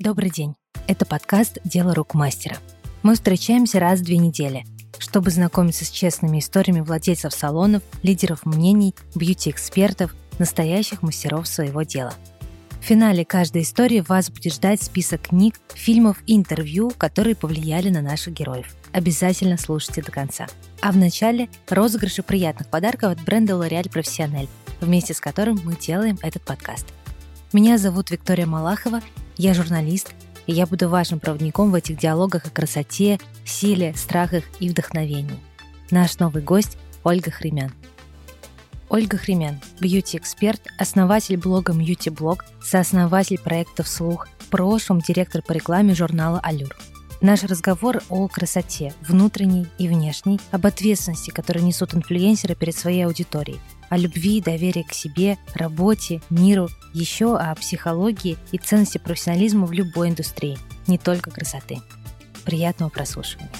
Добрый день. Это подкаст «Дело рук мастера». Мы встречаемся раз в две недели, чтобы знакомиться с честными историями владельцев салонов, лидеров мнений, бьюти-экспертов, настоящих мастеров своего дела. В финале каждой истории вас будет ждать список книг, фильмов и интервью, которые повлияли на наших героев. Обязательно слушайте до конца. А в начале розыгрыши приятных подарков от бренда L'Oréal Professionnel, вместе с которым мы делаем этот подкаст. Меня зовут Виктория Малахова, я журналист, и я буду вашим проводником в этих диалогах о красоте, силе, страхах и вдохновении. Наш новый гость – Ольга Хремян. Ольга Хремян – бьюти-эксперт, основатель блога Beauty Blog, сооснователь проекта «Вслух», в прошлом директор по рекламе журнала «Алюр». Наш разговор о красоте, внутренней и внешней, об ответственности, которую несут инфлюенсеры перед своей аудиторией, о любви, доверии к себе, работе, миру, еще о психологии и ценности профессионализма в любой индустрии, не только красоты. Приятного прослушивания.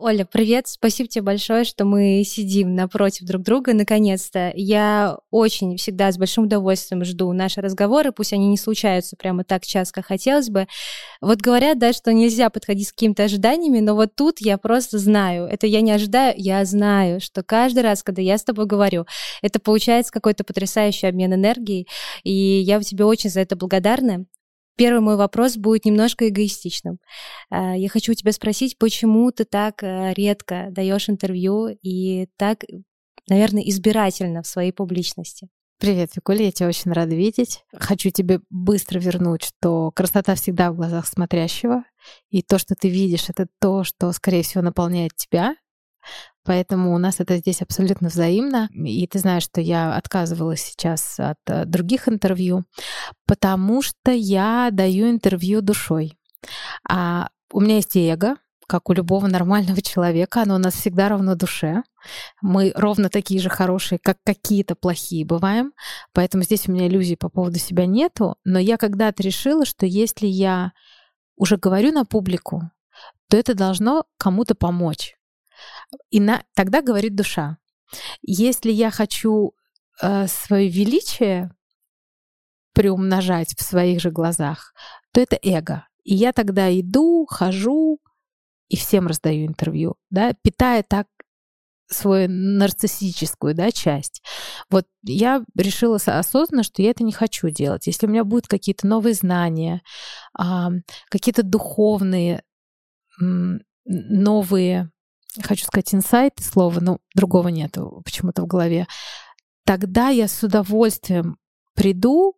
Оля, привет! Спасибо тебе большое, что мы сидим напротив друг друга наконец-то. Я очень всегда с большим удовольствием жду наши разговоры, пусть они не случаются прямо так часто, как хотелось бы. Вот говорят, да, что нельзя подходить с какими-то ожиданиями, но вот тут я просто знаю, это я не ожидаю, я знаю, что каждый раз, когда я с тобой говорю, это получается какой-то потрясающий обмен энергией, и я тебе очень за это благодарна. Первый мой вопрос будет немножко эгоистичным. А, я хочу у тебя спросить, почему ты так э, редко даешь интервью и так, наверное, избирательно в своей публичности? Привет, Викуля, я тебя очень рада видеть. Хочу тебе быстро вернуть, что красота всегда в глазах смотрящего, и то, что ты видишь, это то, что, скорее всего, наполняет тебя, Поэтому у нас это здесь абсолютно взаимно. И ты знаешь, что я отказывалась сейчас от э, других интервью, потому что я даю интервью душой. А у меня есть эго, как у любого нормального человека, оно у нас всегда равно душе. Мы ровно такие же хорошие, как какие-то плохие бываем. Поэтому здесь у меня иллюзий по поводу себя нету. Но я когда-то решила, что если я уже говорю на публику, то это должно кому-то помочь. И на, тогда говорит душа. Если я хочу э, свое величие приумножать в своих же глазах, то это эго. И я тогда иду, хожу и всем раздаю интервью, да, питая так свою нарциссическую да, часть. Вот я решила осознанно, что я это не хочу делать. Если у меня будут какие-то новые знания, какие-то духовные, новые хочу сказать инсайт слово, но другого нету почему-то в голове, тогда я с удовольствием приду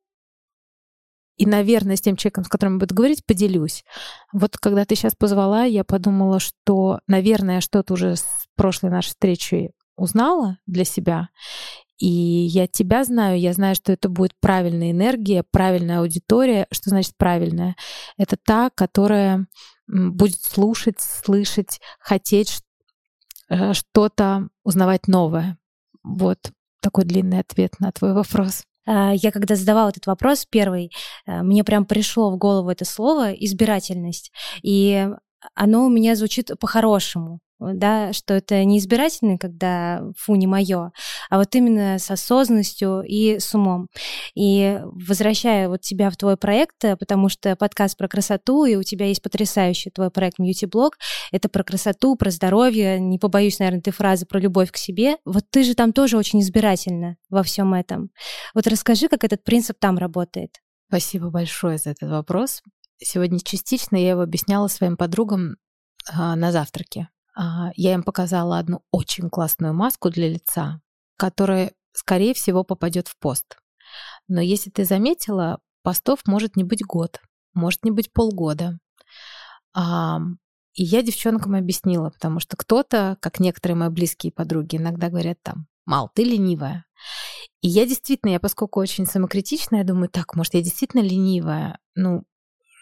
и, наверное, с тем человеком, с которым буду говорить, поделюсь. Вот когда ты сейчас позвала, я подумала, что, наверное, что-то уже с прошлой нашей встречи узнала для себя. И я тебя знаю, я знаю, что это будет правильная энергия, правильная аудитория. Что значит правильная? Это та, которая будет слушать, слышать, хотеть что-то узнавать новое? Вот такой длинный ответ на твой вопрос. А, я когда задавала этот вопрос первый, э, мне прям пришло в голову это слово избирательность, и оно у меня звучит по-хорошему да, что это не избирательно, когда фу, не мое, а вот именно с осознанностью и с умом. И возвращая вот тебя в твой проект, потому что подкаст про красоту, и у тебя есть потрясающий твой проект Beauty Blog, это про красоту, про здоровье, не побоюсь, наверное, ты фразы про любовь к себе. Вот ты же там тоже очень избирательна во всем этом. Вот расскажи, как этот принцип там работает. Спасибо большое за этот вопрос. Сегодня частично я его объясняла своим подругам а, на завтраке. А, я им показала одну очень классную маску для лица, которая, скорее всего, попадет в пост. Но если ты заметила, постов может не быть год, может не быть полгода. И я девчонкам объяснила, потому что кто-то, как некоторые мои близкие подруги, иногда говорят там, Мал, ты ленивая. И я действительно, я поскольку очень самокритичная, думаю, так, может, я действительно ленивая, ну,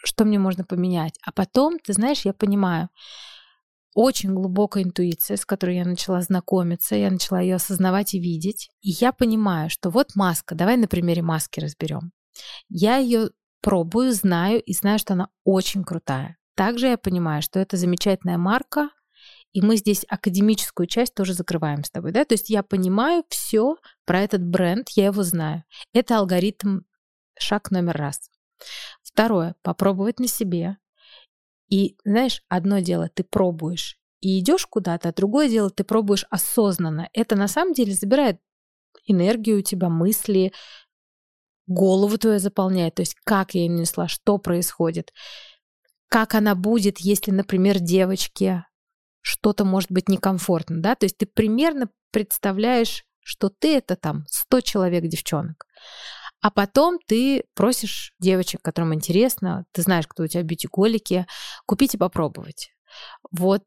что мне можно поменять? А потом, ты знаешь, я понимаю, очень глубокая интуиция, с которой я начала знакомиться, я начала ее осознавать и видеть. И я понимаю, что вот маска, давай на примере маски разберем. Я ее пробую, знаю и знаю, что она очень крутая. Также я понимаю, что это замечательная марка, и мы здесь академическую часть тоже закрываем с тобой, да? То есть я понимаю все про этот бренд, я его знаю. Это алгоритм шаг номер раз. Второе, попробовать на себе. И знаешь, одно дело, ты пробуешь и идешь куда-то, а другое дело, ты пробуешь осознанно. Это на самом деле забирает энергию у тебя, мысли, голову твою заполняет. То есть как я им несла, что происходит, как она будет, если, например, девочке что-то может быть некомфортно, да, то есть ты примерно представляешь, что ты это там 100 человек девчонок. А потом ты просишь девочек, которым интересно, ты знаешь, кто у тебя бьюти-голики, купить и попробовать. Вот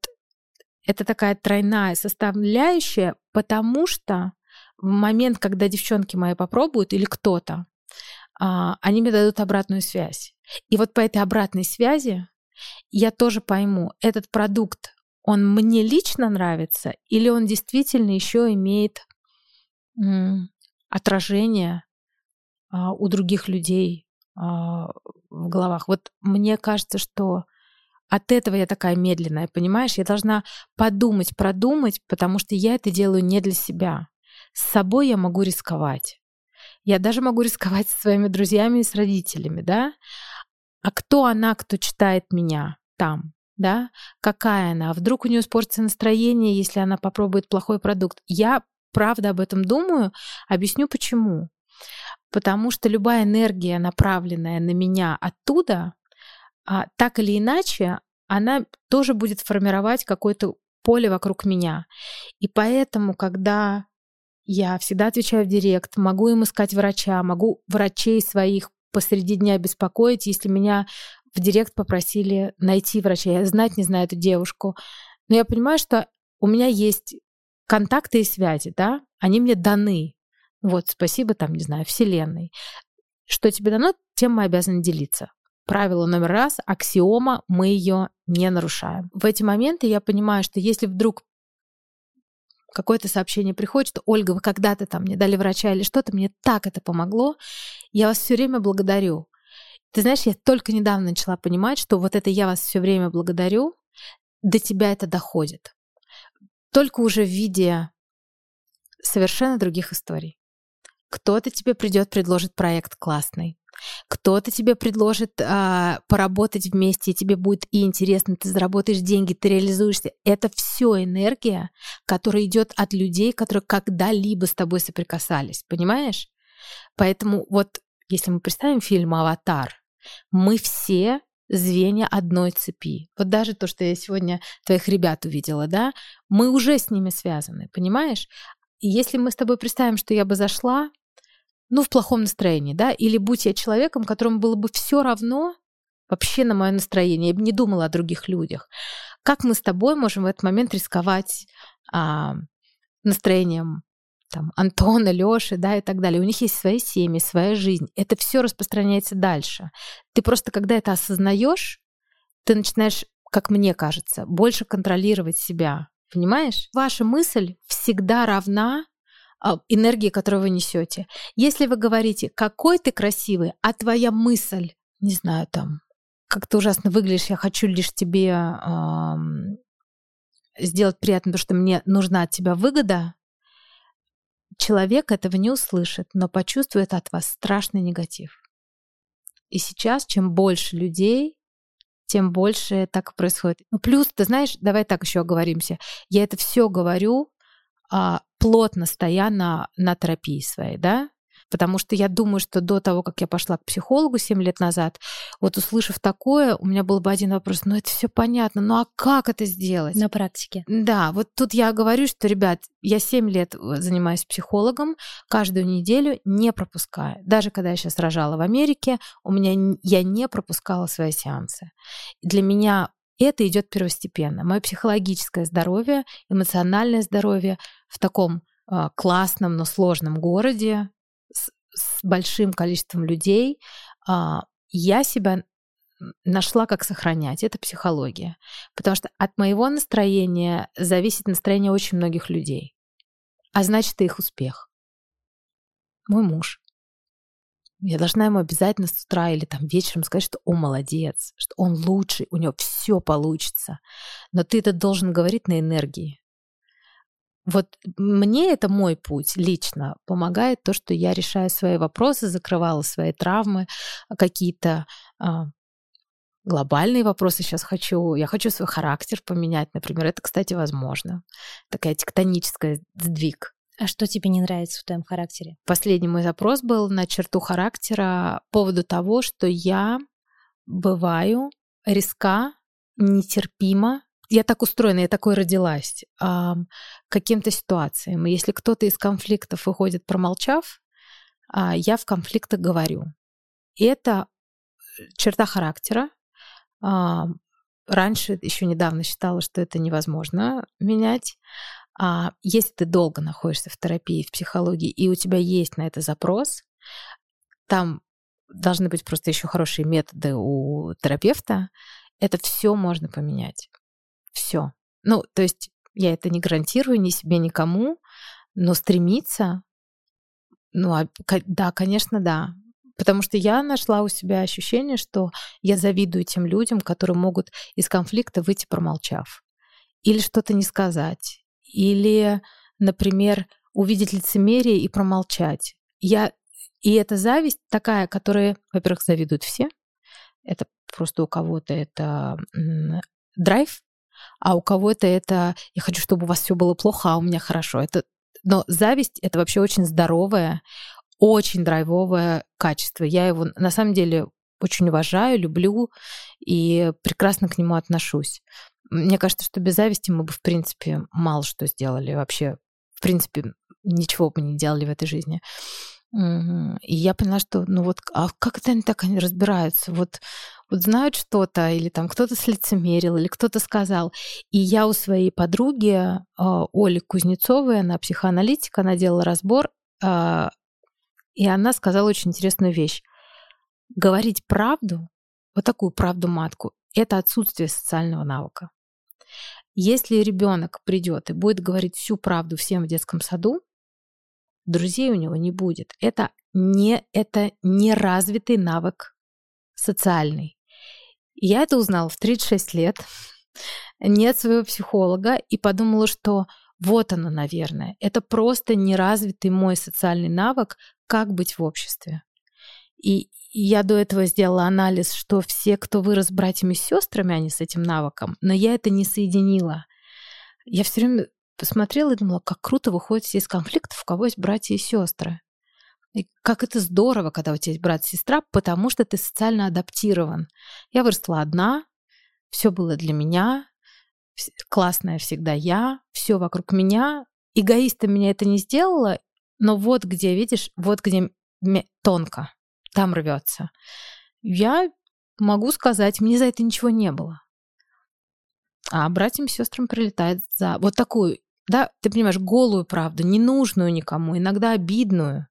это такая тройная составляющая, потому что в момент, когда девчонки мои попробуют или кто-то, а, они мне дадут обратную связь. И вот по этой обратной связи я тоже пойму, этот продукт он мне лично нравится или он действительно еще имеет отражение а, у других людей а, в головах. Вот мне кажется, что от этого я такая медленная, понимаешь? Я должна подумать, продумать, потому что я это делаю не для себя. С собой я могу рисковать. Я даже могу рисковать со своими друзьями и с родителями, да? А кто она, кто читает меня там? да, какая она, а вдруг у нее испортится настроение, если она попробует плохой продукт. Я правда об этом думаю, объясню почему. Потому что любая энергия, направленная на меня оттуда, а, так или иначе, она тоже будет формировать какое-то поле вокруг меня. И поэтому, когда я всегда отвечаю в директ, могу им искать врача, могу врачей своих посреди дня беспокоить, если меня в директ попросили найти врача. Я знать не знаю эту девушку. Но я понимаю, что у меня есть контакты и связи, да, они мне даны. Вот, спасибо там, не знаю, Вселенной. Что тебе дано, тем мы обязаны делиться. Правило номер раз, аксиома, мы ее не нарушаем. В эти моменты я понимаю, что если вдруг какое-то сообщение приходит, что Ольга, вы когда-то там мне дали врача или что-то, мне так это помогло, я вас все время благодарю. Ты знаешь, я только недавно начала понимать, что вот это я вас все время благодарю, до тебя это доходит. Только уже в виде совершенно других историй. Кто-то тебе придет, предложит проект классный. Кто-то тебе предложит а, поработать вместе, и тебе будет и интересно, ты заработаешь деньги, ты реализуешься. Это все энергия, которая идет от людей, которые когда-либо с тобой соприкасались, понимаешь? Поэтому вот если мы представим фильм «Аватар», мы все звенья одной цепи. Вот даже то, что я сегодня твоих ребят увидела, да, мы уже с ними связаны, понимаешь? И если мы с тобой представим, что я бы зашла, ну, в плохом настроении, да, или будь я человеком, которому было бы все равно вообще на мое настроение, я бы не думала о других людях. Как мы с тобой можем в этот момент рисковать а, настроением там, Антона, Лёши, да, и так далее. У них есть свои семьи, своя жизнь. Это все распространяется дальше. Ты просто, когда это осознаешь, ты начинаешь, как мне кажется, больше контролировать себя. Понимаешь? Ваша мысль всегда равна энергии, которую вы несете. Если вы говорите, какой ты красивый, а твоя мысль, не знаю, там, как ты ужасно выглядишь, я хочу лишь тебе эм, сделать приятно, потому что мне нужна от тебя выгода, Человек этого не услышит, но почувствует от вас страшный негатив. И сейчас, чем больше людей, тем больше так происходит. Ну, плюс, ты знаешь, давай так еще оговоримся. Я это все говорю а, плотно стоя на, на терапии своей, да? Потому что я думаю, что до того, как я пошла к психологу 7 лет назад, вот услышав такое, у меня был бы один вопрос, ну это все понятно, ну а как это сделать? На практике. Да, вот тут я говорю, что, ребят, я 7 лет э, занимаюсь психологом, каждую неделю не пропускаю. Даже когда я сейчас рожала в Америке, у меня я не пропускала свои сеансы. Для меня это идет первостепенно. Мое психологическое здоровье, эмоциональное здоровье в таком э, классном, но сложном городе, с большим количеством людей, а, я себя нашла, как сохранять. Это психология. Потому что от моего настроения зависит настроение очень многих людей. А значит, и их успех. Мой муж. Я должна ему обязательно с утра или там вечером сказать, что он молодец, что он лучший, у него все получится. Но ты это должен говорить на энергии. Вот мне это мой путь лично помогает то, что я решаю свои вопросы, закрывала свои травмы, какие-то а, глобальные вопросы сейчас хочу. Я хочу свой характер поменять, например. Это, кстати, возможно. Такая тектоническая сдвиг. А что тебе не нравится в твоем характере? Последний мой запрос был на черту характера по поводу того, что я бываю резка, нетерпима. Я так устроена, я такой родилась. А, каким-то ситуациям. Если кто-то из конфликтов выходит, промолчав, а, я в конфликтах говорю. И это черта характера. А, раньше, еще недавно считала, что это невозможно менять. А если ты долго находишься в терапии, в психологии, и у тебя есть на это запрос, там должны быть просто еще хорошие методы у терапевта, это все можно поменять. Все. Ну, то есть я это не гарантирую ни себе, никому, но стремиться, ну, а, да, конечно, да. Потому что я нашла у себя ощущение, что я завидую тем людям, которые могут из конфликта выйти промолчав. Или что-то не сказать, или, например, увидеть лицемерие и промолчать. Я... И эта зависть такая, которая, во-первых, завидуют все. Это просто у кого-то это драйв, а у кого-то это «я хочу, чтобы у вас все было плохо, а у меня хорошо». Это... Но зависть — это вообще очень здоровое, очень драйвовое качество. Я его на самом деле очень уважаю, люблю и прекрасно к нему отношусь. Мне кажется, что без зависти мы бы, в принципе, мало что сделали. Вообще, в принципе, ничего бы не делали в этой жизни. И я поняла, что, ну вот, а как это они так они разбираются? Вот, вот знают что-то, или там кто-то слицемерил, или кто-то сказал. И я у своей подруги а, Оли Кузнецовой, она психоаналитик, она делала разбор, а, и она сказала очень интересную вещь. Говорить правду, вот такую правду матку, это отсутствие социального навыка. Если ребенок придет и будет говорить всю правду всем в детском саду, друзей у него не будет. Это не, это неразвитый навык социальный. Я это узнала в 36 лет, нет своего психолога, и подумала, что вот оно, наверное. Это просто неразвитый мой социальный навык, как быть в обществе. И я до этого сделала анализ, что все, кто вырос братьями и сестрами, они с этим навыком, но я это не соединила. Я все время посмотрела и думала, как круто выходит из конфликтов, у кого есть братья и сестры. И как это здорово, когда у тебя есть брат и сестра, потому что ты социально адаптирован. Я выросла одна, все было для меня, классная всегда я, все вокруг меня. Эгоистом меня это не сделало, но вот где, видишь, вот где тонко там рвется. Я могу сказать, мне за это ничего не было. А братьям и сестрам прилетает за вот такую, да, ты понимаешь, голую правду, ненужную никому, иногда обидную.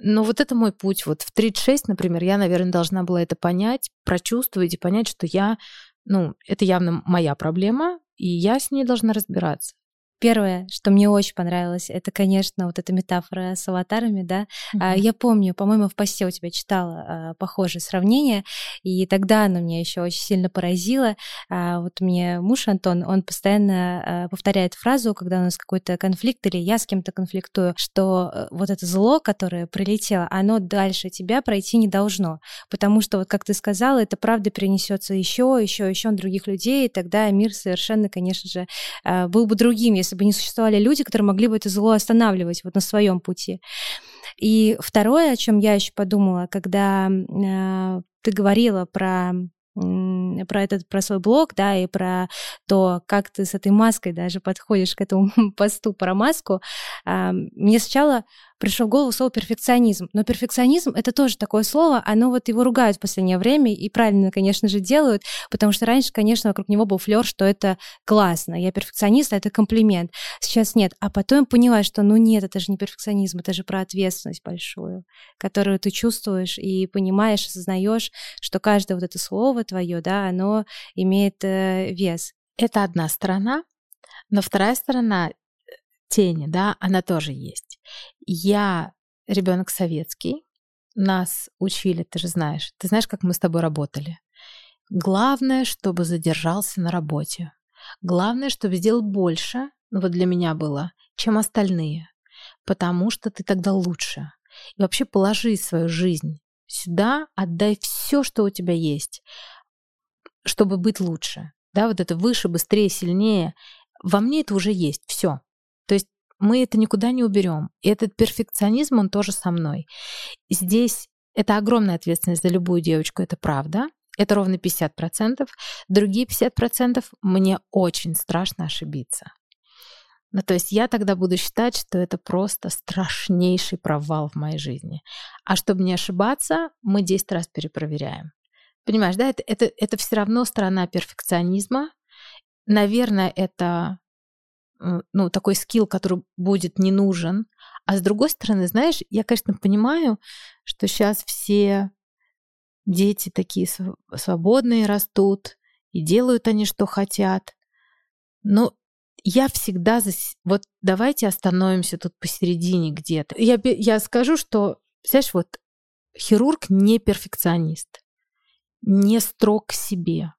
Но вот это мой путь. Вот в 36, например, я, наверное, должна была это понять, прочувствовать и понять, что я, ну, это явно моя проблема, и я с ней должна разбираться. Первое, что мне очень понравилось, это, конечно, вот эта метафора с аватарами, да. Mm-hmm. Я помню, по-моему, в посте у тебя читала а, похожее сравнение, и тогда оно меня еще очень сильно поразило. А, вот мне муж Антон, он постоянно повторяет фразу, когда у нас какой-то конфликт или я с кем-то конфликтую, что э, вот это зло, которое прилетело, оно дальше тебя пройти не должно, потому что, вот как ты сказала, это правда перенесется еще, еще, еще на других людей, и тогда мир совершенно, конечно же, был бы другим, если бы не существовали люди, которые могли бы это зло останавливать вот на своем пути. И второе, о чем я еще подумала, когда э, ты говорила про про этот про свой блог, да, и про то, как ты с этой маской даже подходишь к этому посту про маску, э, мне сначала пришло в голову слово перфекционизм. Но перфекционизм — это тоже такое слово, оно вот его ругают в последнее время, и правильно, конечно же, делают, потому что раньше, конечно, вокруг него был флер, что это классно, я перфекционист, а это комплимент. Сейчас нет. А потом поняла, что ну нет, это же не перфекционизм, это же про ответственность большую, которую ты чувствуешь и понимаешь, осознаешь, что каждое вот это слово твое, да, оно имеет э, вес. Это одна сторона, но вторая сторона тени, да, она тоже есть. Я ребенок советский, нас учили, ты же знаешь, ты знаешь, как мы с тобой работали. Главное, чтобы задержался на работе. Главное, чтобы сделал больше, ну вот для меня было, чем остальные. Потому что ты тогда лучше. И вообще положи свою жизнь сюда, отдай все, что у тебя есть, чтобы быть лучше. Да, вот это выше, быстрее, сильнее. Во мне это уже есть, все. То есть мы это никуда не уберем. И этот перфекционизм, он тоже со мной. Здесь это огромная ответственность за любую девочку, это правда. Это ровно 50%. Другие 50% мне очень страшно ошибиться. Ну, то есть я тогда буду считать, что это просто страшнейший провал в моей жизни. А чтобы не ошибаться, мы 10 раз перепроверяем. Понимаешь, да, это, это, это все равно сторона перфекционизма. Наверное, это ну, такой скилл, который будет не нужен. А с другой стороны, знаешь, я, конечно, понимаю, что сейчас все дети такие свободные растут, и делают они, что хотят. Но я всегда... За... Вот давайте остановимся тут посередине где-то. Я, я скажу, что, знаешь, вот хирург не перфекционист, не строг к себе.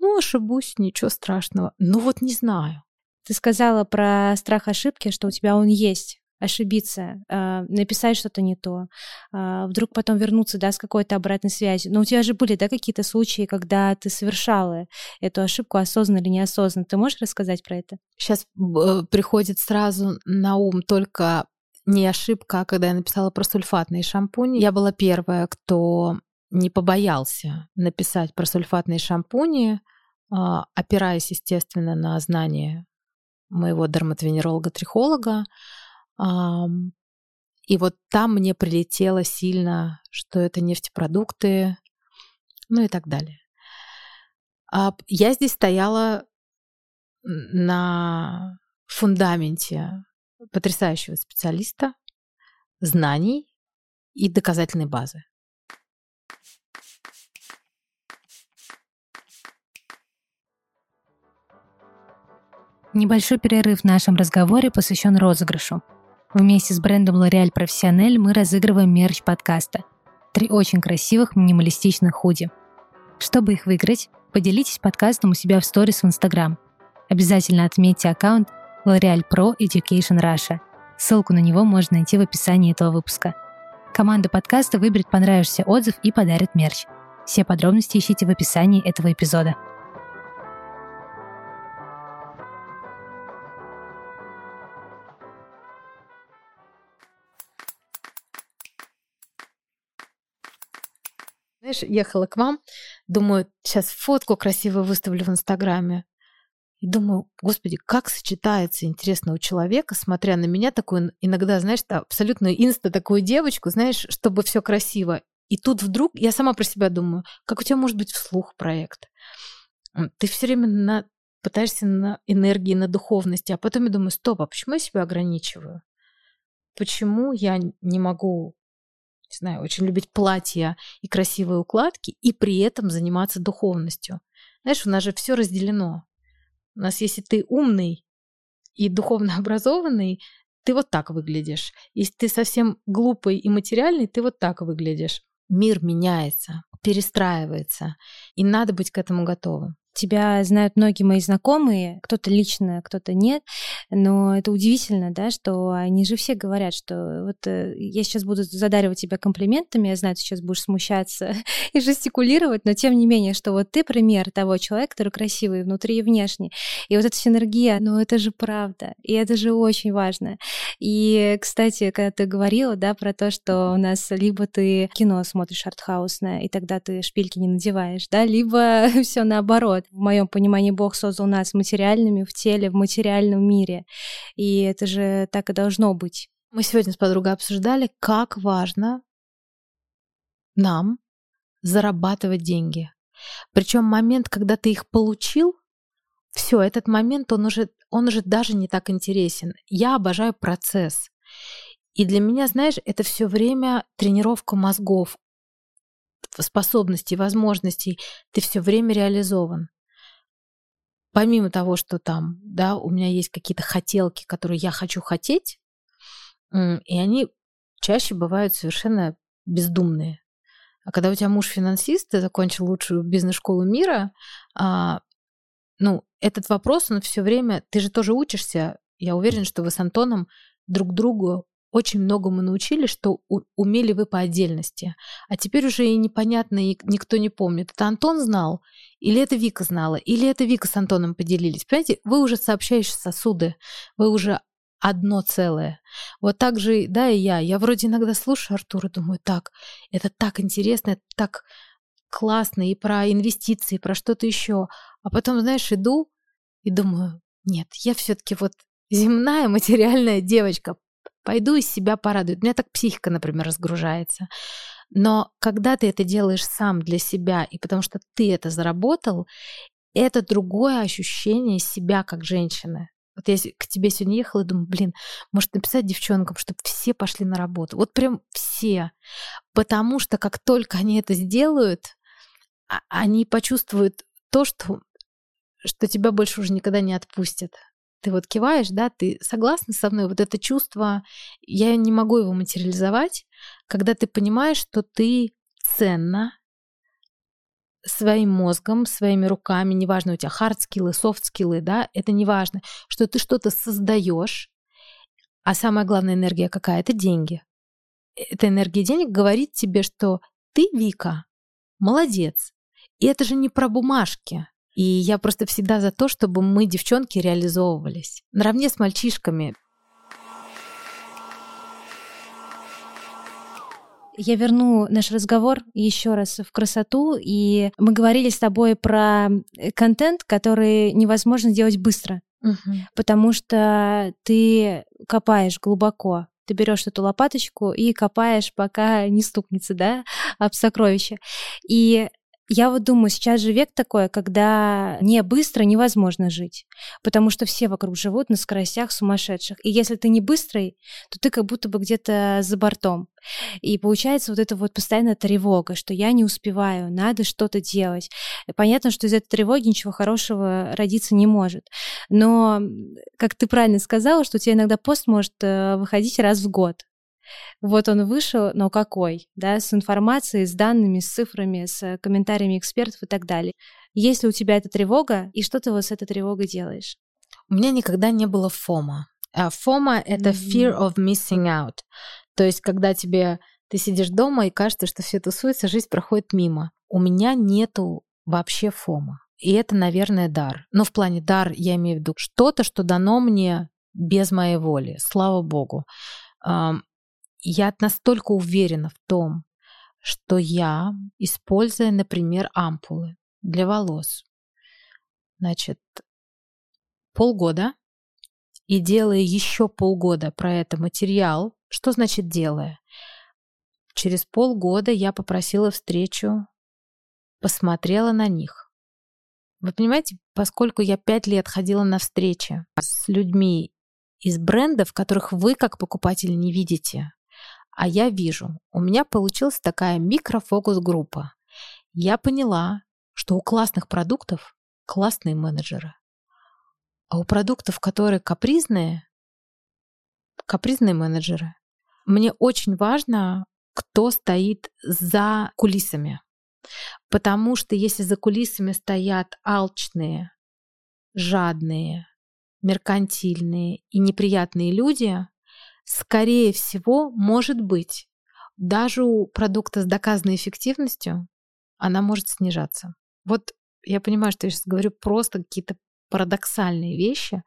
Ну, ошибусь, ничего страшного. Ну вот не знаю. Ты сказала про страх ошибки, что у тебя он есть ошибиться, э, написать что-то не то, э, вдруг потом вернуться, да, с какой-то обратной связью. Но у тебя же были, да, какие-то случаи, когда ты совершала эту ошибку осознанно или неосознанно. Ты можешь рассказать про это? Сейчас э, приходит сразу на ум только не ошибка, а когда я написала про сульфатные шампуни. Я была первая, кто не побоялся написать про сульфатные шампуни, а, опираясь, естественно, на знания моего дерматовенеролога-трихолога. И вот там мне прилетело сильно, что это нефтепродукты, ну и так далее. А я здесь стояла на фундаменте потрясающего специалиста, знаний и доказательной базы. Небольшой перерыв в нашем разговоре посвящен розыгрышу. Вместе с брендом L'Oreal Professionnel мы разыгрываем мерч подкаста. Три очень красивых минималистичных худи. Чтобы их выиграть, поделитесь подкастом у себя в сторис в Instagram. Обязательно отметьте аккаунт L'Oreal Pro Education Russia. Ссылку на него можно найти в описании этого выпуска. Команда подкаста выберет понравившийся отзыв и подарит мерч. Все подробности ищите в описании этого эпизода. Знаешь, ехала к вам, думаю, сейчас фотку красивую выставлю в Инстаграме. И думаю, господи, как сочетается интересно у человека, смотря на меня такую, иногда, знаешь, абсолютно инста такую девочку, знаешь, чтобы все красиво. И тут вдруг я сама про себя думаю, как у тебя может быть вслух проект? Ты все время на, пытаешься на энергии, на духовности, а потом я думаю, стоп, а почему я себя ограничиваю? Почему я не могу не знаю, очень любить платья и красивые укладки, и при этом заниматься духовностью. Знаешь, у нас же все разделено. У нас, если ты умный и духовно образованный, ты вот так выглядишь. Если ты совсем глупый и материальный, ты вот так выглядишь. Мир меняется, перестраивается, и надо быть к этому готовым. Тебя знают многие мои знакомые, кто-то лично, кто-то нет, но это удивительно, да, что они же все говорят, что вот э, я сейчас буду задаривать тебя комплиментами, я знаю, ты сейчас будешь смущаться и жестикулировать, но тем не менее, что вот ты пример того человека, который красивый внутри и внешне, и вот эта синергия, ну это же правда, и это же очень важно. И, кстати, когда ты говорила, да, про то, что у нас либо ты кино смотришь артхаусное, и тогда ты шпильки не надеваешь, да, либо все наоборот, вот. В моем понимании Бог создал нас материальными в теле, в материальном мире. И это же так и должно быть. Мы сегодня с подругой обсуждали, как важно нам зарабатывать деньги. Причем момент, когда ты их получил, все, этот момент, он уже, он уже даже не так интересен. Я обожаю процесс. И для меня, знаешь, это все время тренировка мозгов, способностей, возможностей. Ты все время реализован. Помимо того, что там, да, у меня есть какие-то хотелки, которые я хочу хотеть, и они чаще бывают совершенно бездумные. А когда у тебя муж финансист, ты закончил лучшую бизнес-школу мира, а, ну, этот вопрос, он все время, ты же тоже учишься, я уверена, что вы с Антоном друг другу очень многому научились, что у, умели вы по отдельности. А теперь уже и непонятно, и никто не помнит. Это Антон знал, или это Вика знала, или это Вика с Антоном поделились. Понимаете, вы уже сообщающие сосуды, вы уже одно целое. Вот так же, да, и я. Я вроде иногда слушаю Артура, думаю, так, это так интересно, это так классно и про инвестиции, и про что-то еще. А потом, знаешь, иду и думаю, нет, я все-таки вот земная материальная девочка, пойду из себя порадую. У меня так психика, например, разгружается. Но когда ты это делаешь сам для себя, и потому что ты это заработал, это другое ощущение себя как женщины. Вот я к тебе сегодня ехала и думаю, блин, может написать девчонкам, чтобы все пошли на работу. Вот прям все. Потому что как только они это сделают, а, они почувствуют то, что, что тебя больше уже никогда не отпустят. Ты вот киваешь, да, ты согласна со мной? Вот это чувство, я не могу его материализовать, когда ты понимаешь, что ты ценна, своим мозгом, своими руками, неважно, у тебя хард-скиллы, да, это неважно, что ты что-то создаешь, а самая главная энергия какая? Это деньги. Эта энергия денег говорит тебе, что ты, Вика, молодец. И это же не про бумажки. И я просто всегда за то, чтобы мы, девчонки, реализовывались. Наравне с мальчишками. Я верну наш разговор еще раз в красоту, и мы говорили с тобой про э, контент, который невозможно сделать быстро, угу. потому что ты копаешь глубоко, ты берешь эту лопаточку и копаешь, пока не стукнется, да, об сокровище. И я вот думаю, сейчас же век такой, когда не быстро невозможно жить, потому что все вокруг живут на скоростях сумасшедших. И если ты не быстрый, то ты как будто бы где-то за бортом. И получается вот эта вот постоянная тревога, что я не успеваю, надо что-то делать. Понятно, что из этой тревоги ничего хорошего родиться не может. Но, как ты правильно сказала, что у тебя иногда пост может э, выходить раз в год. Вот он вышел, но какой, да, с информацией, с данными, с цифрами, с комментариями экспертов и так далее. Есть ли у тебя эта тревога, и что ты вот с этой тревогой делаешь? У меня никогда не было фома. А фома — это fear of missing out. То есть, когда тебе ты сидишь дома и кажется, что все тусуется, жизнь проходит мимо. У меня нету вообще фома. И это, наверное, дар. Но в плане дар я имею в виду что-то, что дано мне без моей воли. Слава богу я настолько уверена в том, что я, используя, например, ампулы для волос, значит, полгода и делая еще полгода про это материал, что значит делая? Через полгода я попросила встречу, посмотрела на них. Вы понимаете, поскольку я пять лет ходила на встречи с людьми из брендов, которых вы как покупатель не видите, а я вижу, у меня получилась такая микрофокус-группа. Я поняла, что у классных продуктов классные менеджеры. А у продуктов, которые капризные, капризные менеджеры. Мне очень важно, кто стоит за кулисами. Потому что если за кулисами стоят алчные, жадные, меркантильные и неприятные люди, скорее всего, может быть, даже у продукта с доказанной эффективностью она может снижаться. Вот я понимаю, что я сейчас говорю просто какие-то парадоксальные вещи,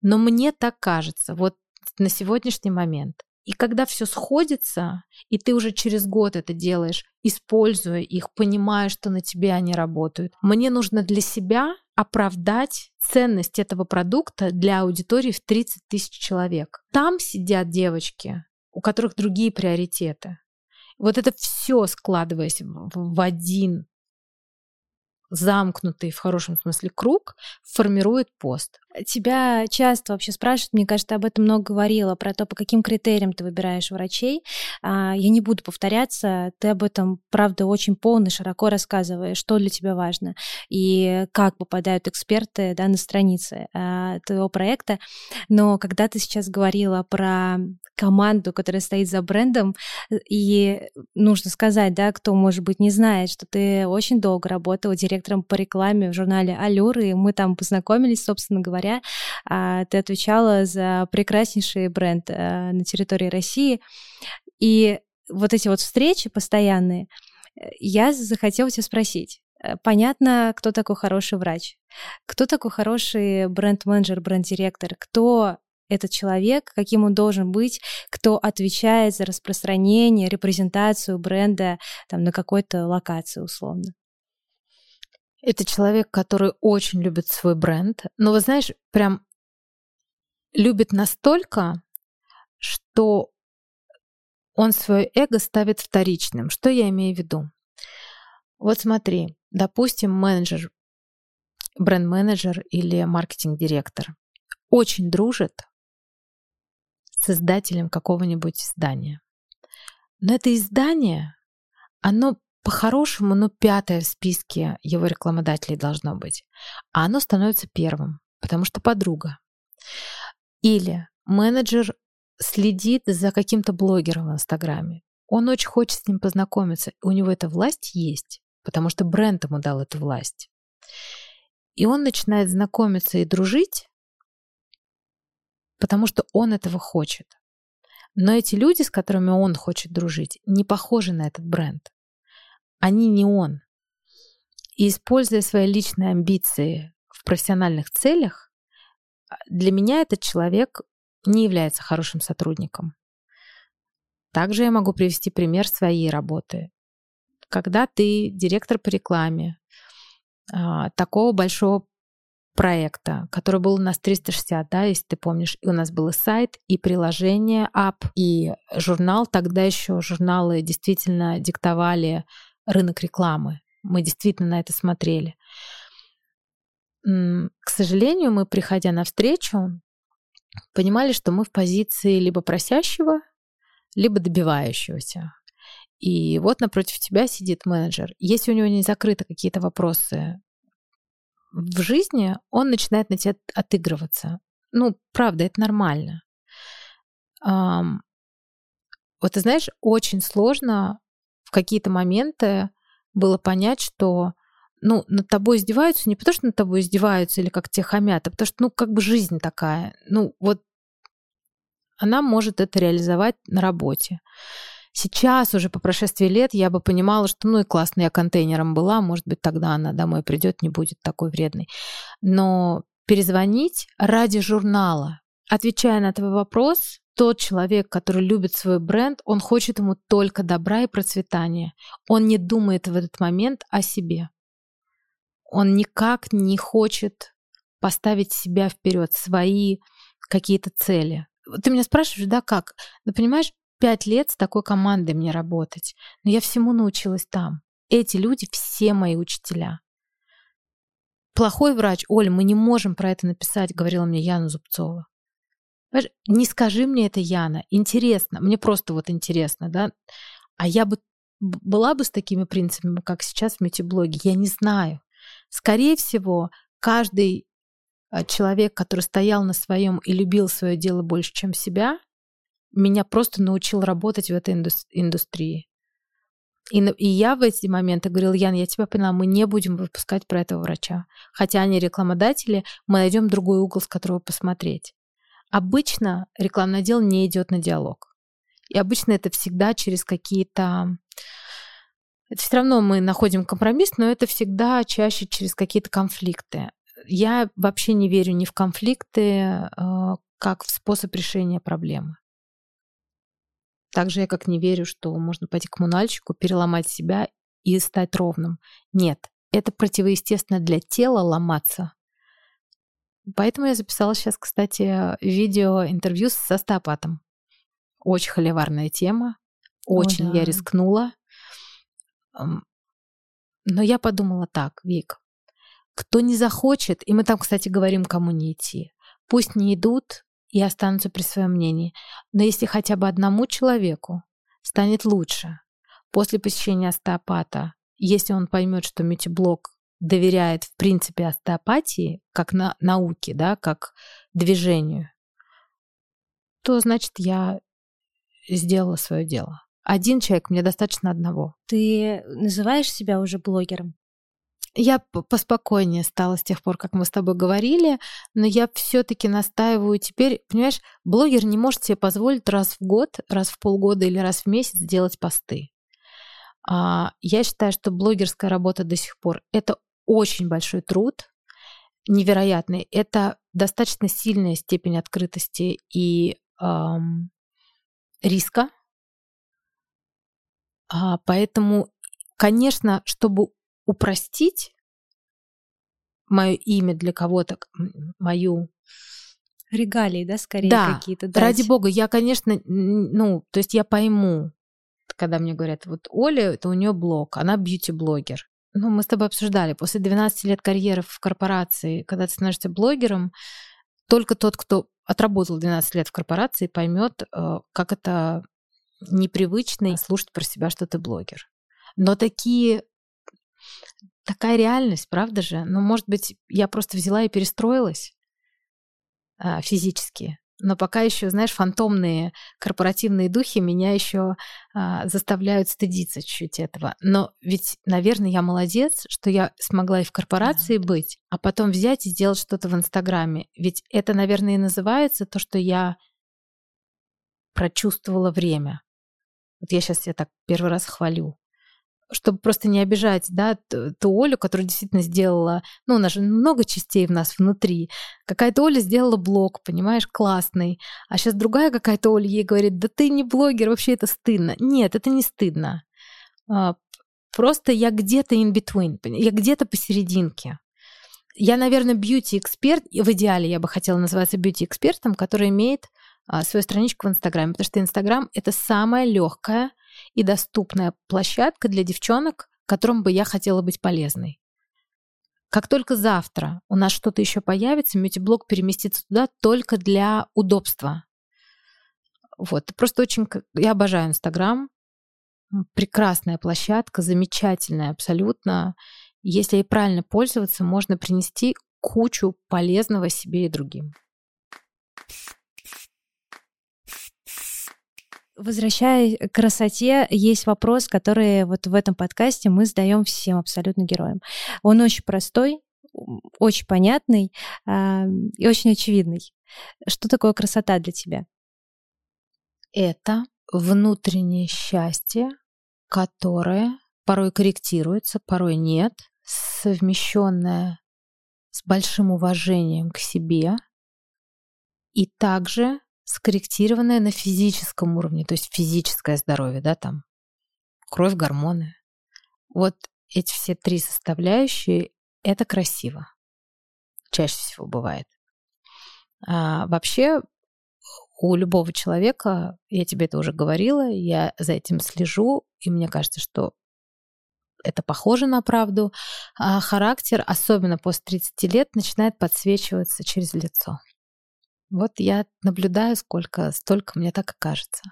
но мне так кажется, вот на сегодняшний момент. И когда все сходится, и ты уже через год это делаешь, используя их, понимая, что на тебе они работают, мне нужно для себя оправдать ценность этого продукта для аудитории в 30 тысяч человек. Там сидят девочки, у которых другие приоритеты. Вот это все складываясь в один замкнутый в хорошем смысле круг формирует пост. Тебя часто вообще спрашивают, мне кажется, ты об этом много говорила, про то, по каким критериям ты выбираешь врачей. А, я не буду повторяться, ты об этом, правда, очень полно, широко рассказываешь, что для тебя важно и как попадают эксперты да, на страницы а, твоего проекта. Но когда ты сейчас говорила про команду, которая стоит за брендом, и нужно сказать, да, кто, может быть, не знает, что ты очень долго работала директором по рекламе в журнале «Алюр», и мы там познакомились, собственно говоря. А, ты отвечала за прекраснейший бренд э, на территории России. И вот эти вот встречи постоянные, э, я захотела тебя спросить. Э, понятно, кто такой хороший врач, кто такой хороший бренд-менеджер, бренд-директор, кто этот человек, каким он должен быть, кто отвечает за распространение, репрезентацию бренда там, на какой-то локации условно. Это человек, который очень любит свой бренд. Но вы знаешь, прям любит настолько, что он свое эго ставит вторичным. Что я имею в виду? Вот смотри, допустим, менеджер, бренд-менеджер или маркетинг-директор очень дружит с издателем какого-нибудь издания. Но это издание, оно по-хорошему, ну, пятое в списке его рекламодателей должно быть. А оно становится первым, потому что подруга. Или менеджер следит за каким-то блогером в Инстаграме. Он очень хочет с ним познакомиться. У него эта власть есть, потому что бренд ему дал эту власть. И он начинает знакомиться и дружить потому что он этого хочет. Но эти люди, с которыми он хочет дружить, не похожи на этот бренд. Они не он. И используя свои личные амбиции в профессиональных целях, для меня этот человек не является хорошим сотрудником. Также я могу привести пример своей работы. Когда ты директор по рекламе а, такого большого проекта, который был у нас 360, да, если ты помнишь. И у нас был и сайт, и приложение, ап, и журнал. Тогда еще журналы действительно диктовали рынок рекламы. Мы действительно на это смотрели. К сожалению, мы, приходя на встречу, понимали, что мы в позиции либо просящего, либо добивающегося. И вот напротив тебя сидит менеджер. Если у него не закрыты какие-то вопросы в жизни он начинает на тебя отыгрываться. Ну, правда, это нормально. Вот ты знаешь, очень сложно в какие-то моменты было понять, что ну, над тобой издеваются не потому, что над тобой издеваются или как тебе хамят, а потому что, ну, как бы жизнь такая. Ну, вот она может это реализовать на работе. Сейчас уже по прошествии лет я бы понимала, что ну и классно я контейнером была, может быть, тогда она домой придет, не будет такой вредной. Но перезвонить ради журнала, отвечая на твой вопрос, тот человек, который любит свой бренд, он хочет ему только добра и процветания. Он не думает в этот момент о себе. Он никак не хочет поставить себя вперед, свои какие-то цели. Ты меня спрашиваешь, да как? Ну, понимаешь, пять лет с такой командой мне работать. Но я всему научилась там. Эти люди все мои учителя. Плохой врач, Оль, мы не можем про это написать, говорила мне Яна Зубцова. Не скажи мне это, Яна, интересно, мне просто вот интересно, да, а я бы была бы с такими принципами, как сейчас в мультиблоге, я не знаю. Скорее всего, каждый а, человек, который стоял на своем и любил свое дело больше, чем себя, меня просто научил работать в этой индустрии. И, и я в эти моменты говорила, Ян, я тебя поняла, мы не будем выпускать про этого врача. Хотя они рекламодатели, мы найдем другой угол, с которого посмотреть. Обычно рекламный отдел не идет на диалог. И обычно это всегда через какие-то... Это все равно мы находим компромисс, но это всегда чаще через какие-то конфликты. Я вообще не верю ни в конфликты, э, как в способ решения проблемы. Также я как не верю, что можно пойти к коммунальщику, переломать себя и стать ровным. Нет, это противоестественно для тела ломаться. Поэтому я записала сейчас, кстати, видео интервью с остеопатом. Очень холиварная тема. Очень О, да. я рискнула. Но я подумала так, Вик, кто не захочет, и мы там, кстати, говорим, кому не идти, пусть не идут и останутся при своем мнении. Но если хотя бы одному человеку станет лучше после посещения остеопата, если он поймет, что мультиблок доверяет в принципе остеопатии как на науке, да, как движению, то значит я сделала свое дело. Один человек, мне достаточно одного. Ты называешь себя уже блогером? Я поспокойнее стала с тех пор, как мы с тобой говорили, но я все-таки настаиваю теперь, понимаешь, блогер не может себе позволить раз в год, раз в полгода или раз в месяц делать посты. А, я считаю, что блогерская работа до сих пор это очень большой труд, невероятный. Это достаточно сильная степень открытости и эм, риска. А, поэтому, конечно, чтобы упростить мое имя для кого-то, мою регалии, да, скорее да, какие-то. Да, ради бога, я, конечно, ну, то есть я пойму, когда мне говорят, вот Оля, это у нее блог, она бьюти-блогер. Ну, мы с тобой обсуждали, после 12 лет карьеры в корпорации, когда ты становишься блогером, только тот, кто отработал 12 лет в корпорации, поймет, э, как это непривычно слушать про себя, что ты блогер. Но такие такая реальность, правда же? Ну, может быть, я просто взяла и перестроилась а, физически. Но пока еще, знаешь, фантомные корпоративные духи меня еще а, заставляют стыдиться чуть-чуть этого. Но ведь, наверное, я молодец, что я смогла и в корпорации да. быть, а потом взять и сделать что-то в Инстаграме. Ведь это, наверное, и называется то, что я прочувствовала время. Вот я сейчас себя так первый раз хвалю чтобы просто не обижать, да, ту Олю, которая действительно сделала, ну, у нас же много частей в нас внутри. Какая-то Оля сделала блог, понимаешь, классный, а сейчас другая какая-то Оля ей говорит, да ты не блогер, вообще это стыдно. Нет, это не стыдно. А, просто я где-то in between, я где-то посерединке. Я, наверное, бьюти-эксперт, в идеале я бы хотела называться бьюти-экспертом, который имеет а, свою страничку в Инстаграме, потому что Инстаграм — это самая легкая и доступная площадка для девчонок, которым бы я хотела быть полезной. Как только завтра у нас что-то еще появится, мьюти-блог переместится туда только для удобства. Вот, просто очень... Я обожаю Инстаграм. Прекрасная площадка, замечательная абсолютно. Если ей правильно пользоваться, можно принести кучу полезного себе и другим. Возвращаясь к красоте, есть вопрос, который вот в этом подкасте мы задаем всем абсолютно героям. Он очень простой, очень понятный э, и очень очевидный. Что такое красота для тебя? Это внутреннее счастье, которое порой корректируется, порой нет, совмещенное с большим уважением к себе и также скорректированное на физическом уровне, то есть физическое здоровье, да, там, кровь, гормоны. Вот эти все три составляющие — это красиво. Чаще всего бывает. А вообще у любого человека, я тебе это уже говорила, я за этим слежу, и мне кажется, что это похоже на правду, а характер, особенно после 30 лет, начинает подсвечиваться через лицо. Вот я наблюдаю сколько, столько мне так и кажется.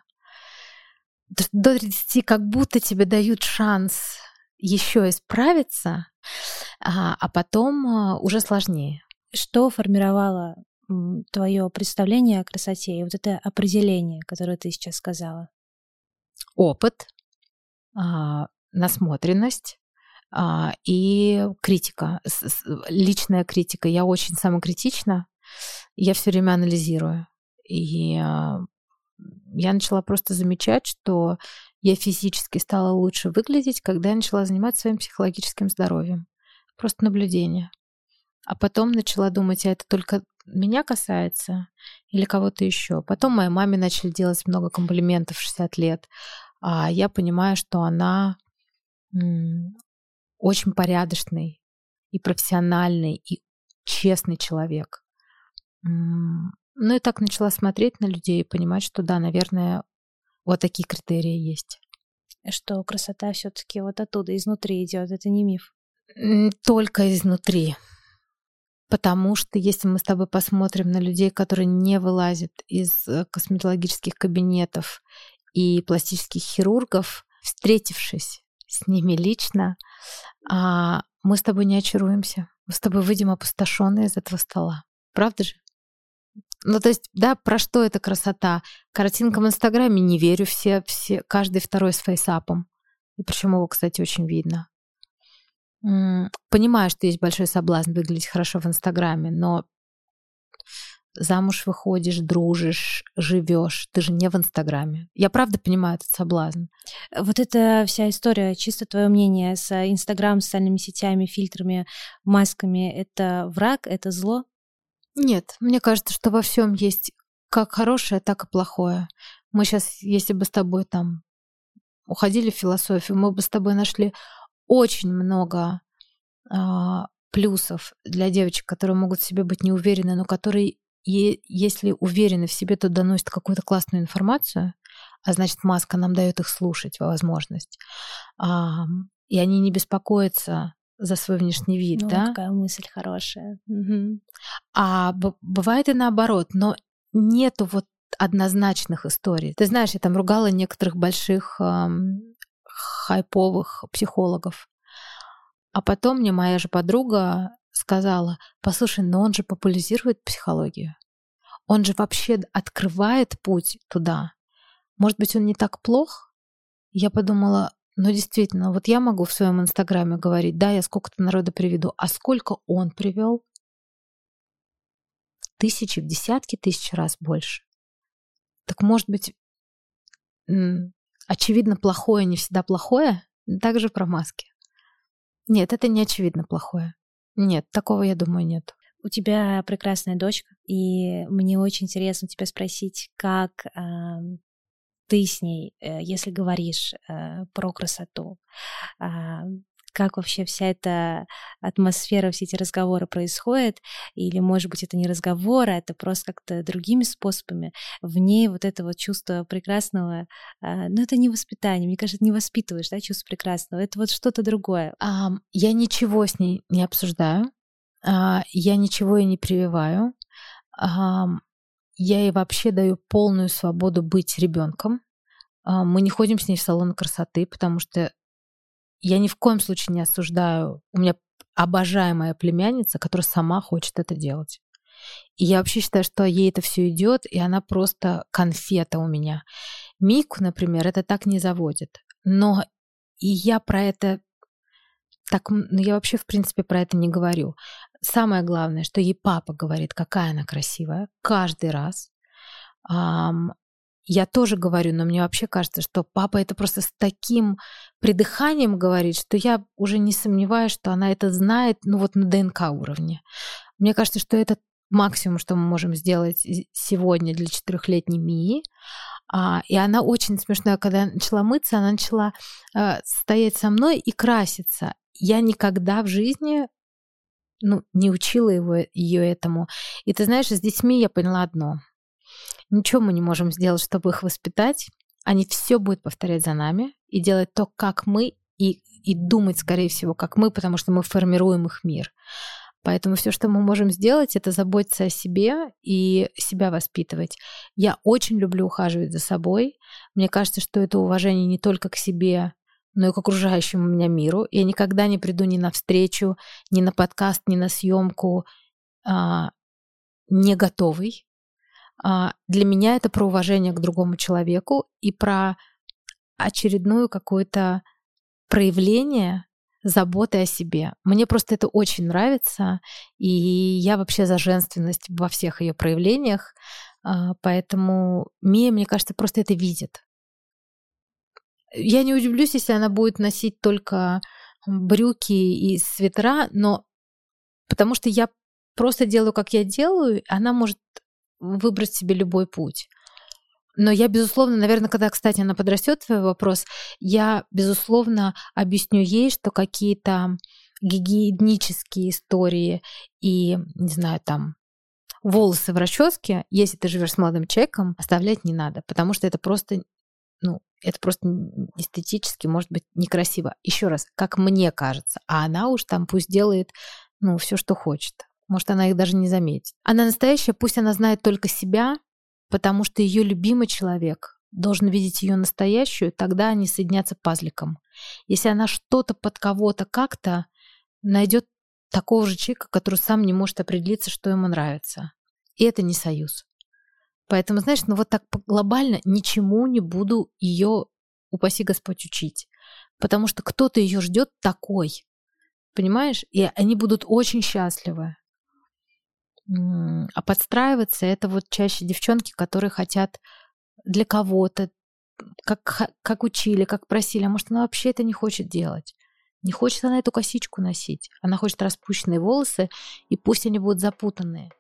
До 30 как будто тебе дают шанс еще исправиться, а, а потом а, уже сложнее. Что формировало твое представление о красоте и вот это определение, которое ты сейчас сказала? Опыт, а, насмотренность и критика, личная критика. Я очень самокритична, я все время анализирую. И а, я начала просто замечать, что я физически стала лучше выглядеть, когда я начала заниматься своим психологическим здоровьем. Просто наблюдение. А потом начала думать, а это только меня касается или кого-то еще. Потом моей маме начали делать много комплиментов в 60 лет. А я понимаю, что она очень порядочный и профессиональный и честный человек. Ну и так начала смотреть на людей и понимать, что да, наверное, Вот такие критерии есть. Что красота все-таки вот оттуда, изнутри идет, это не миф. Только изнутри. Потому что если мы с тобой посмотрим на людей, которые не вылазят из э, косметологических кабинетов и пластических хирургов, встретившись с ними лично, а, мы с тобой не очаруемся. Мы с тобой выйдем опустошенные из этого стола. Правда же? Ну, то есть, да, про что эта красота? Картинка в Инстаграме не верю, все, все, каждый второй с фейсапом. И причем его, кстати, очень видно. Понимаю, что есть большой соблазн выглядеть хорошо в Инстаграме, но замуж выходишь, дружишь, живешь, ты же не в Инстаграме. Я правда понимаю этот соблазн. Вот эта вся история, чисто твое мнение, с Инстаграм, социальными сетями, фильтрами, масками, это враг, это зло? Нет, мне кажется, что во всем есть как хорошее, так и плохое. Мы сейчас, если бы с тобой там уходили в философию, мы бы с тобой нашли очень много а, плюсов для девочек, которые могут в себе быть неуверены, но которые, если уверены в себе, то доносят какую-то классную информацию, а значит, маска нам дает их слушать, возможность. А, и они не беспокоятся за свой внешний вид, ну, да? Такая мысль хорошая. Угу. А бывает и наоборот, но нету вот однозначных историй. Ты знаешь, я там ругала некоторых больших эм, хайповых психологов. А потом мне моя же подруга сказала, послушай, но он же популяризирует психологию. Он же вообще открывает путь туда. Может быть, он не так плох? Я подумала, ну действительно, вот я могу в своем инстаграме говорить, да, я сколько-то народа приведу, а сколько он привел? Тысячи, в десятки тысяч раз больше. Так может быть, очевидно, плохое не всегда плохое? Также про маски. Нет, это не очевидно плохое. Нет, такого, я думаю, нет. У тебя прекрасная дочка, и мне очень интересно тебя спросить, как ты с ней, э, если говоришь э, про красоту, э, как вообще вся эта атмосфера, все эти разговоры происходят, или, может быть, это не разговоры, а это просто как-то другими способами. В ней вот это вот чувство прекрасного, а, ну, это не воспитание, мне кажется, не воспитываешь, да, чувство прекрасного, это вот что-то другое. Я ничего с ней не обсуждаю, я ничего ей не прививаю, я ей вообще даю полную свободу быть ребенком. Uh, мы не ходим с ней в салон красоты, потому что я ни в коем случае не осуждаю. У меня обожаемая племянница, которая сама хочет это делать. И я вообще считаю, что ей это все идет, и она просто конфета у меня. Мику, например, это так не заводит. Но и я про это так, ну я вообще, в принципе, про это не говорю. Самое главное, что ей папа говорит, какая она красивая, каждый раз. Я тоже говорю, но мне вообще кажется, что папа это просто с таким придыханием говорит, что я уже не сомневаюсь, что она это знает, ну вот на ДНК уровне. Мне кажется, что это максимум, что мы можем сделать сегодня для четырехлетней Мии. А, и она очень смешная, когда я начала мыться, она начала э, стоять со мной и краситься. Я никогда в жизни ну, не учила его, ее этому. И ты знаешь, с детьми я поняла одно – Ничего мы не можем сделать, чтобы их воспитать. Они все будут повторять за нами и делать то, как мы, и, и думать, скорее всего, как мы, потому что мы формируем их мир. Поэтому все, что мы можем сделать, это заботиться о себе и себя воспитывать. Я очень люблю ухаживать за собой. Мне кажется, что это уважение не только к себе, но и к окружающему меня миру. Я никогда не приду ни на встречу, ни на подкаст, ни на съемку а, не готовый. А, для меня это про уважение к другому человеку и про очередную какое-то проявление заботы о себе. Мне просто это очень нравится, и я вообще за женственность во всех ее проявлениях, а, поэтому Мия, мне кажется, просто это видит. Я не удивлюсь, если она будет носить только брюки и свитера, но потому что я просто делаю, как я делаю, она может выбрать себе любой путь. Но я, безусловно, наверное, когда, кстати, она подрастет, твой вопрос, я, безусловно, объясню ей, что какие-то гигиенические истории и, не знаю, там, волосы в расческе, если ты живешь с молодым человеком, оставлять не надо, потому что это просто это просто эстетически может быть некрасиво. Еще раз, как мне кажется. А она уж там пусть делает, ну, все, что хочет. Может, она их даже не заметит. Она настоящая, пусть она знает только себя, потому что ее любимый человек должен видеть ее настоящую, тогда они соединятся пазликом. Если она что-то под кого-то как-то найдет такого же человека, который сам не может определиться, что ему нравится. И это не союз. Поэтому, знаешь, ну вот так глобально ничему не буду ее, упаси Господь, учить. Потому что кто-то ее ждет такой. Понимаешь? И они будут очень счастливы. А подстраиваться это вот чаще девчонки, которые хотят для кого-то, как, как учили, как просили, а может, она вообще это не хочет делать. Не хочет она эту косичку носить. Она хочет распущенные волосы, и пусть они будут запутанные.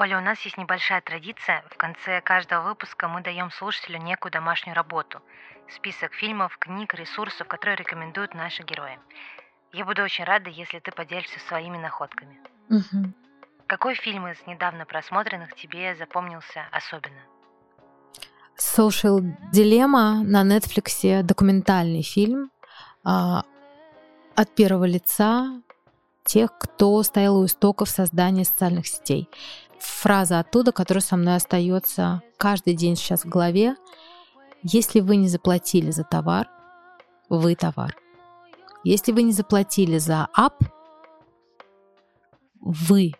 Оля, у нас есть небольшая традиция. В конце каждого выпуска мы даем слушателю некую домашнюю работу. Список фильмов, книг, ресурсов, которые рекомендуют наши герои. Я буду очень рада, если ты поделишься своими находками. Угу. Какой фильм из недавно просмотренных тебе запомнился особенно? Social Dilemma на Netflix документальный фильм а, от первого лица тех, кто стоял у истоков создания социальных сетей фраза оттуда, которая со мной остается каждый день сейчас в голове. Если вы не заплатили за товар, вы товар. Если вы не заплатили за ап, вы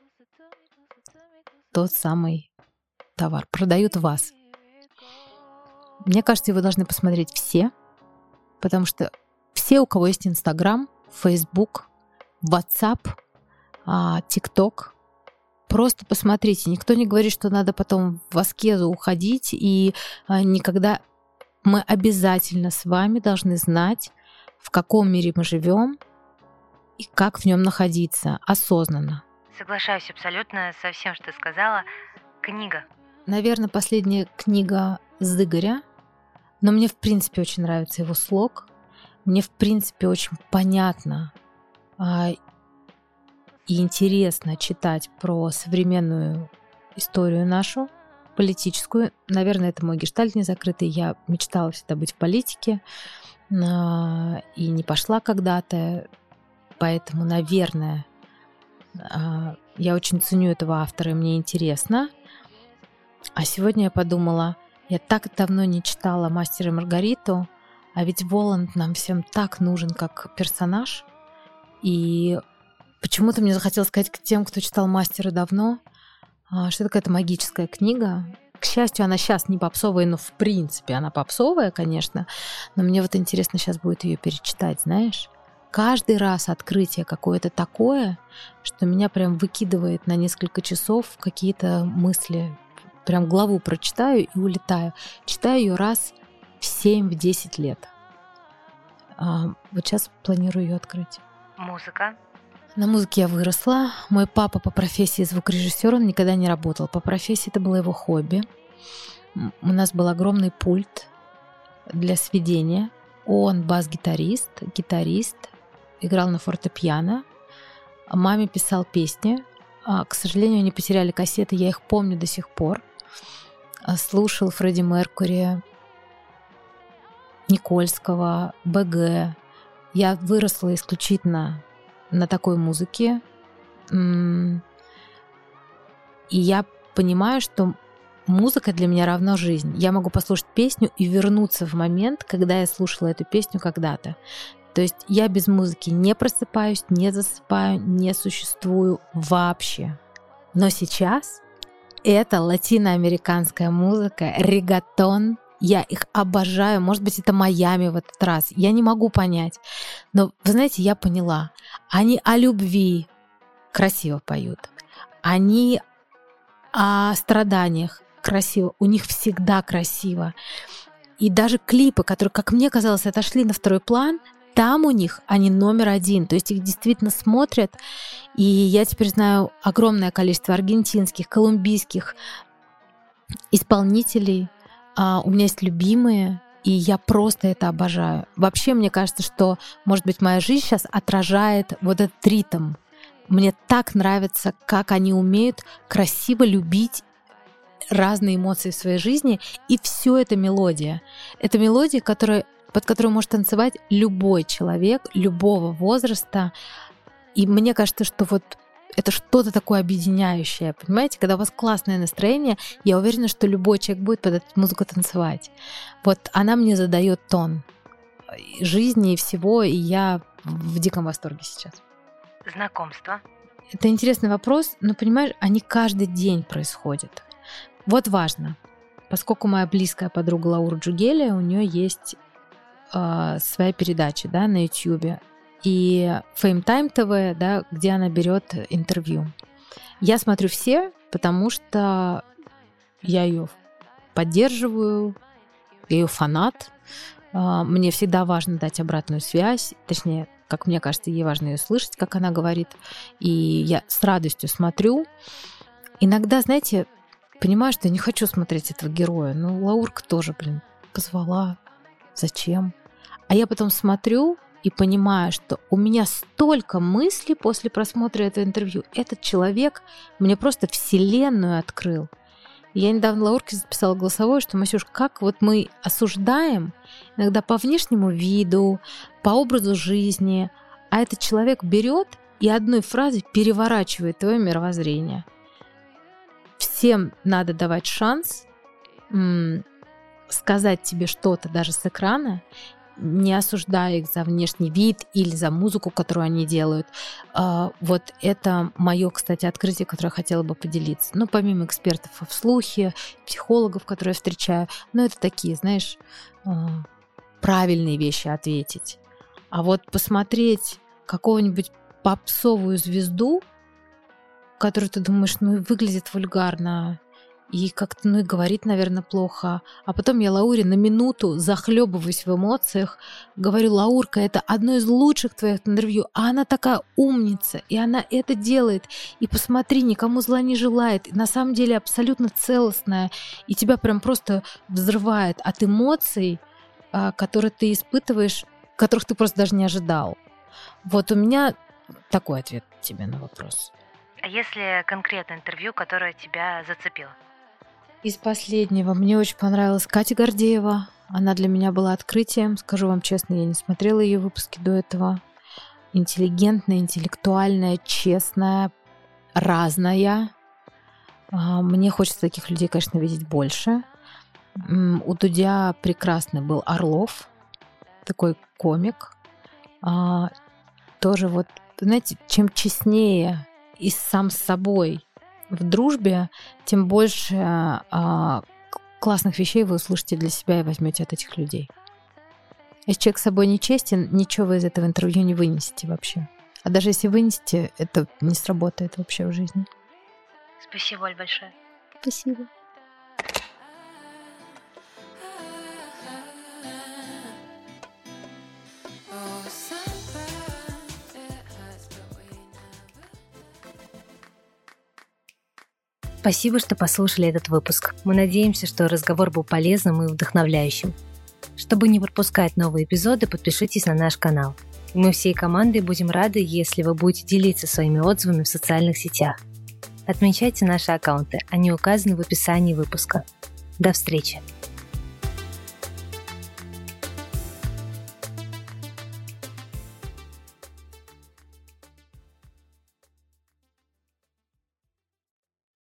тот самый товар. Продают вас. Мне кажется, вы должны посмотреть все, потому что все, у кого есть Инстаграм, Фейсбук, WhatsApp, ТикТок, Просто посмотрите, никто не говорит, что надо потом в аскезу уходить, и а, никогда мы обязательно с вами должны знать, в каком мире мы живем и как в нем находиться осознанно. Соглашаюсь абсолютно со всем, что ты сказала. Книга. Наверное, последняя книга Зыгоря, но мне в принципе очень нравится его слог. Мне в принципе очень понятно а, и интересно читать про современную историю нашу, политическую. Наверное, это мой гештальт не закрытый. Я мечтала всегда быть в политике а, и не пошла когда-то. Поэтому, наверное, а, я очень ценю этого автора, и мне интересно. А сегодня я подумала, я так давно не читала «Мастера Маргариту», а ведь Воланд нам всем так нужен как персонаж. И Почему-то мне захотелось сказать к тем, кто читал «Мастера» давно, а, что это какая-то магическая книга. К счастью, она сейчас не попсовая, но в принципе она попсовая, конечно. Но мне вот интересно сейчас будет ее перечитать, знаешь? Каждый раз открытие какое-то такое, что меня прям выкидывает на несколько часов какие-то мысли. Прям главу прочитаю и улетаю. Читаю ее раз в 7-10 лет. А, вот сейчас планирую ее открыть. Музыка. На музыке я выросла. Мой папа по профессии звукорежиссер, он никогда не работал. По профессии это было его хобби. У нас был огромный пульт для сведения. Он бас-гитарист, гитарист, играл на фортепиано. Маме писал песни. А, к сожалению, они потеряли кассеты, я их помню до сих пор. А, слушал Фредди Меркури, Никольского, БГ. Я выросла исключительно на такой музыке. И я понимаю, что музыка для меня равна жизнь. Я могу послушать песню и вернуться в момент, когда я слушала эту песню когда-то. То есть я без музыки не просыпаюсь, не засыпаю, не существую вообще. Но сейчас это латиноамериканская музыка, регатон, я их обожаю. Может быть, это Майами в этот раз. Я не могу понять. Но, вы знаете, я поняла. Они о любви красиво поют. Они о страданиях красиво. У них всегда красиво. И даже клипы, которые, как мне казалось, отошли на второй план, там у них они номер один. То есть их действительно смотрят. И я теперь знаю огромное количество аргентинских, колумбийских исполнителей, а, у меня есть любимые, И я просто это обожаю. Вообще, мне кажется, что, может быть, моя жизнь сейчас отражает вот этот ритм. Мне так нравится, как они умеют красиво любить разные эмоции в своей жизни, и все это мелодия. Это мелодия, которая, под которую может танцевать любой человек, любого возраста. И мне кажется, что вот это что-то такое объединяющее, понимаете? Когда у вас классное настроение, я уверена, что любой человек будет под эту музыку танцевать. Вот она мне задает тон жизни и всего, и я в диком восторге сейчас. Знакомство. Это интересный вопрос, но понимаешь, они каждый день происходят. Вот важно, поскольку моя близкая подруга Лаура Джугелия, у нее есть э, своя передача да, на YouTube и Fame Time TV, да, где она берет интервью. Я смотрю все, потому что я ее поддерживаю, я ее фанат. А, мне всегда важно дать обратную связь, точнее, как мне кажется, ей важно ее слышать, как она говорит. И я с радостью смотрю. Иногда, знаете, понимаю, что я не хочу смотреть этого героя. Ну, Лаурка тоже, блин, позвала. Зачем? А я потом смотрю, и понимаю, что у меня столько мыслей после просмотра этого интервью. Этот человек мне просто вселенную открыл. Я недавно Лаурке записала голосовое, что, Масюш, как вот мы осуждаем иногда по внешнему виду, по образу жизни, а этот человек берет и одной фразой переворачивает твое мировоззрение. Всем надо давать шанс сказать тебе что-то даже с экрана, не осуждая их за внешний вид или за музыку, которую они делают. А, вот это мое, кстати, открытие, которое я хотела бы поделиться. Ну, помимо экспертов в слухе, психологов, которые я встречаю, ну, это такие, знаешь, а, правильные вещи ответить. А вот посмотреть какого-нибудь попсовую звезду, которую ты думаешь, ну, выглядит вульгарно, и как-то, ну и говорит, наверное, плохо. А потом я Лауре на минуту захлебываюсь в эмоциях, говорю, Лаурка, это одно из лучших твоих интервью, а она такая умница, и она это делает. И посмотри, никому зла не желает, и на самом деле абсолютно целостная, и тебя прям просто взрывает от эмоций, а, которые ты испытываешь, которых ты просто даже не ожидал. Вот у меня такой ответ тебе на вопрос. А если конкретное интервью, которое тебя зацепило? Из последнего мне очень понравилась Катя Гордеева. Она для меня была открытием. Скажу вам честно, я не смотрела ее выпуски до этого. Интеллигентная, интеллектуальная, честная, разная. А, мне хочется таких людей, конечно, видеть больше. У Дудя прекрасный был Орлов, такой комик. А, тоже вот, знаете, чем честнее и сам с собой в дружбе, тем больше а, классных вещей вы услышите для себя и возьмете от этих людей. Если человек с собой не честен, ничего вы из этого интервью не вынесете вообще. А даже если вынесете, это не сработает вообще в жизни. Спасибо, Оль, большое. Спасибо. Спасибо, что послушали этот выпуск. Мы надеемся, что разговор был полезным и вдохновляющим. Чтобы не пропускать новые эпизоды, подпишитесь на наш канал. мы всей командой будем рады, если вы будете делиться своими отзывами в социальных сетях. Отмечайте наши аккаунты, они указаны в описании выпуска. До встречи!